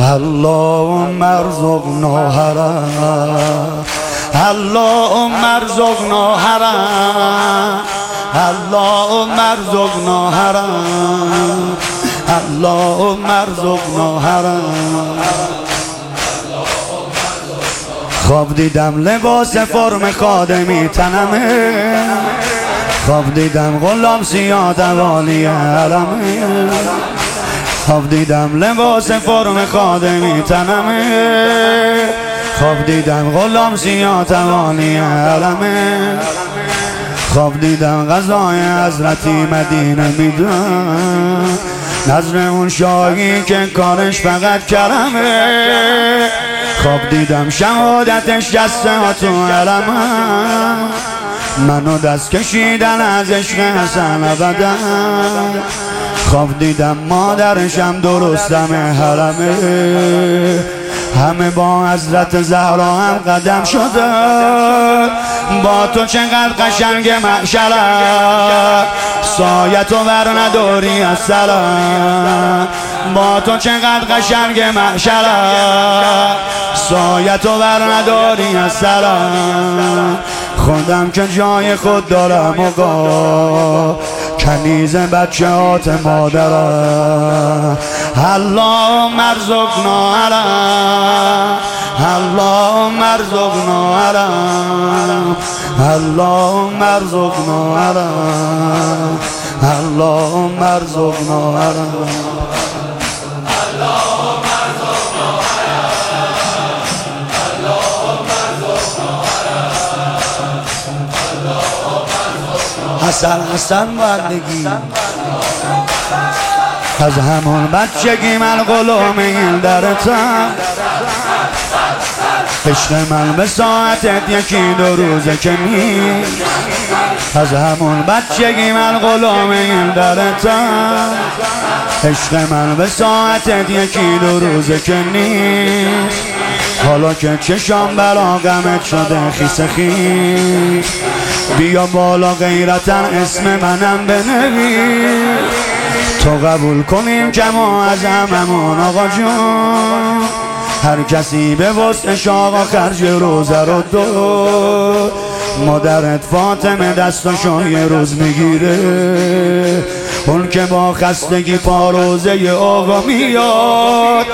اللهم ارزقنا حرم. اللهم ارزقنا حرم. اللهم ارزقنا حرم. اللهم ارزقنا حرم. خواب دیدم لباس فرم خادمی تنمه. خواب دیدم غلام سیاه دوالی حرمه. خواب دیدم لباس فرم خادمی تنمه خواب دیدم غلام سیاه توانی علمه. خواب دیدم غذای حضرتی مدینه میدم نظر اون شاهی که کارش فقط کرمه. خواب دیدم شهادتش جسته تو علمه. منو دست کشیدن از عشق حسن ابدا. خواب دیدم مادرشم درستم حرمه. همه با حضرت زهرا هم قدم شده. با تو چقدر قشنگ محشره. سایت ور نداری از با تو چقدر قشنگ محشره. سایت ور نداری از خودم که جای خود دارم و کنیز بچه هات مادرم. الله مرزقنا علم. الله مرزقنا علم. الله مرزقنا علم. الله مرزقنا علم. حسن حسن بندگی از همون بچگی من غلام این درتم عشق من به ساعتت یکی دو روزه که می از همون بچگی من غلام این درتم عشق من به ساعتت یکی دو روزه که نیست. حالا که چشام برا غمت شده خیس خیس. بیا بالا غیرتن اسم منم بنویس. تو قبول کنیم که ما از هممون آقا جون. هر کسی به وسعش آقا خرج روزه رو دو مادرت فاطمه دستاشو یه روز می‌گیره. اون که با خستگی پاروزه آقا میاد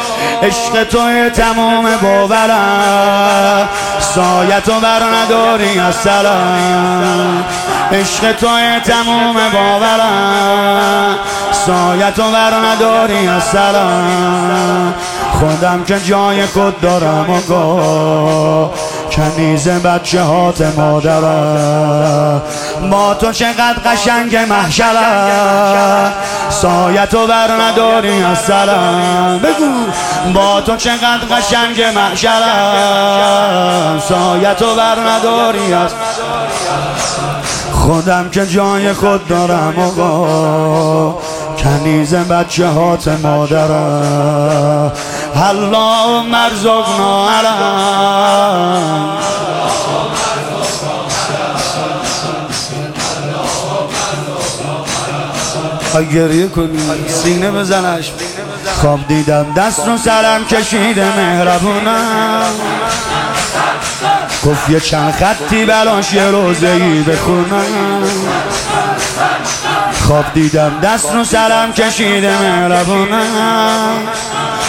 عشق تو تمام باورم. سایت و بر نداری از سلام عشق تو تمام باورم. سایت و بر نداری از سلام خودم که جای خود دارم گاه کنیز بچه هات مادرم با تو چقدر قشنگ محشرم سایت و بر نداری از سلام بگو با تو چقدر قشنگ محشرم سایت و بر نداری از خودم که جای خود دارم آقا. کنیز بچه هات مادرم الله مرزقنا علم گریه کنی سینه بزنش. خواب دیدم دست رو سرم کشیده مهربونم. گفت یه چند خطی بلاش یه روزه بخونم. خواب دیدم دست رو سرم کشیده مهربونم.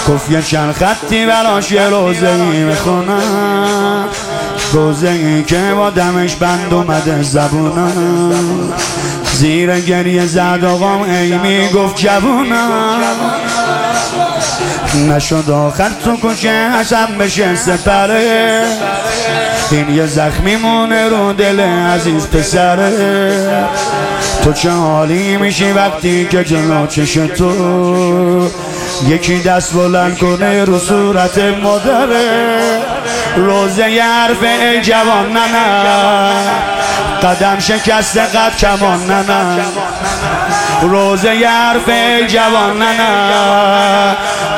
گفت یه چند خطی بلاش یه روزه ای بخونم روزه ای که با دمش بند اومده زبونم. زیر گریه زد آقام ای می‌گفت جوونم. نشد آخر تو کشه حسن بشه سپره. این یه زخمی مونه رو دل عزیز پسره. تو چه حالی میشی وقتی که جلو چش تو یکی دست بلند کنه رو صورت مادره. روزه حرف ای جوان نه قدم شکست قد کمان نه روزه حرف ای جوان نه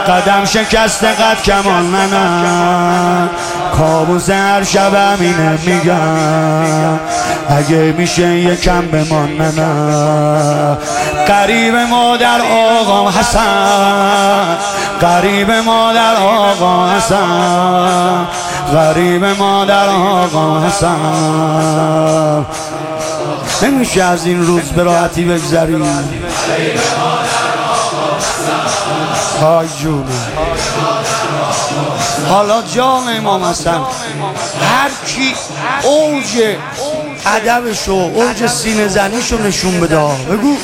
قدم شکست قد کمان نه. کابوس هر شبم اینه میگم. اگه میشه یکم بمان نه قریب مادر آقا حسن قریب مادر آقا حسن غریب مادر آقا حسن. نمیشه از این روز به راحتی بگذریم. های جونه حالا جان امام حسن هر کی اوج ادبشو اوج سینه زنیشو نشون بده. بگو.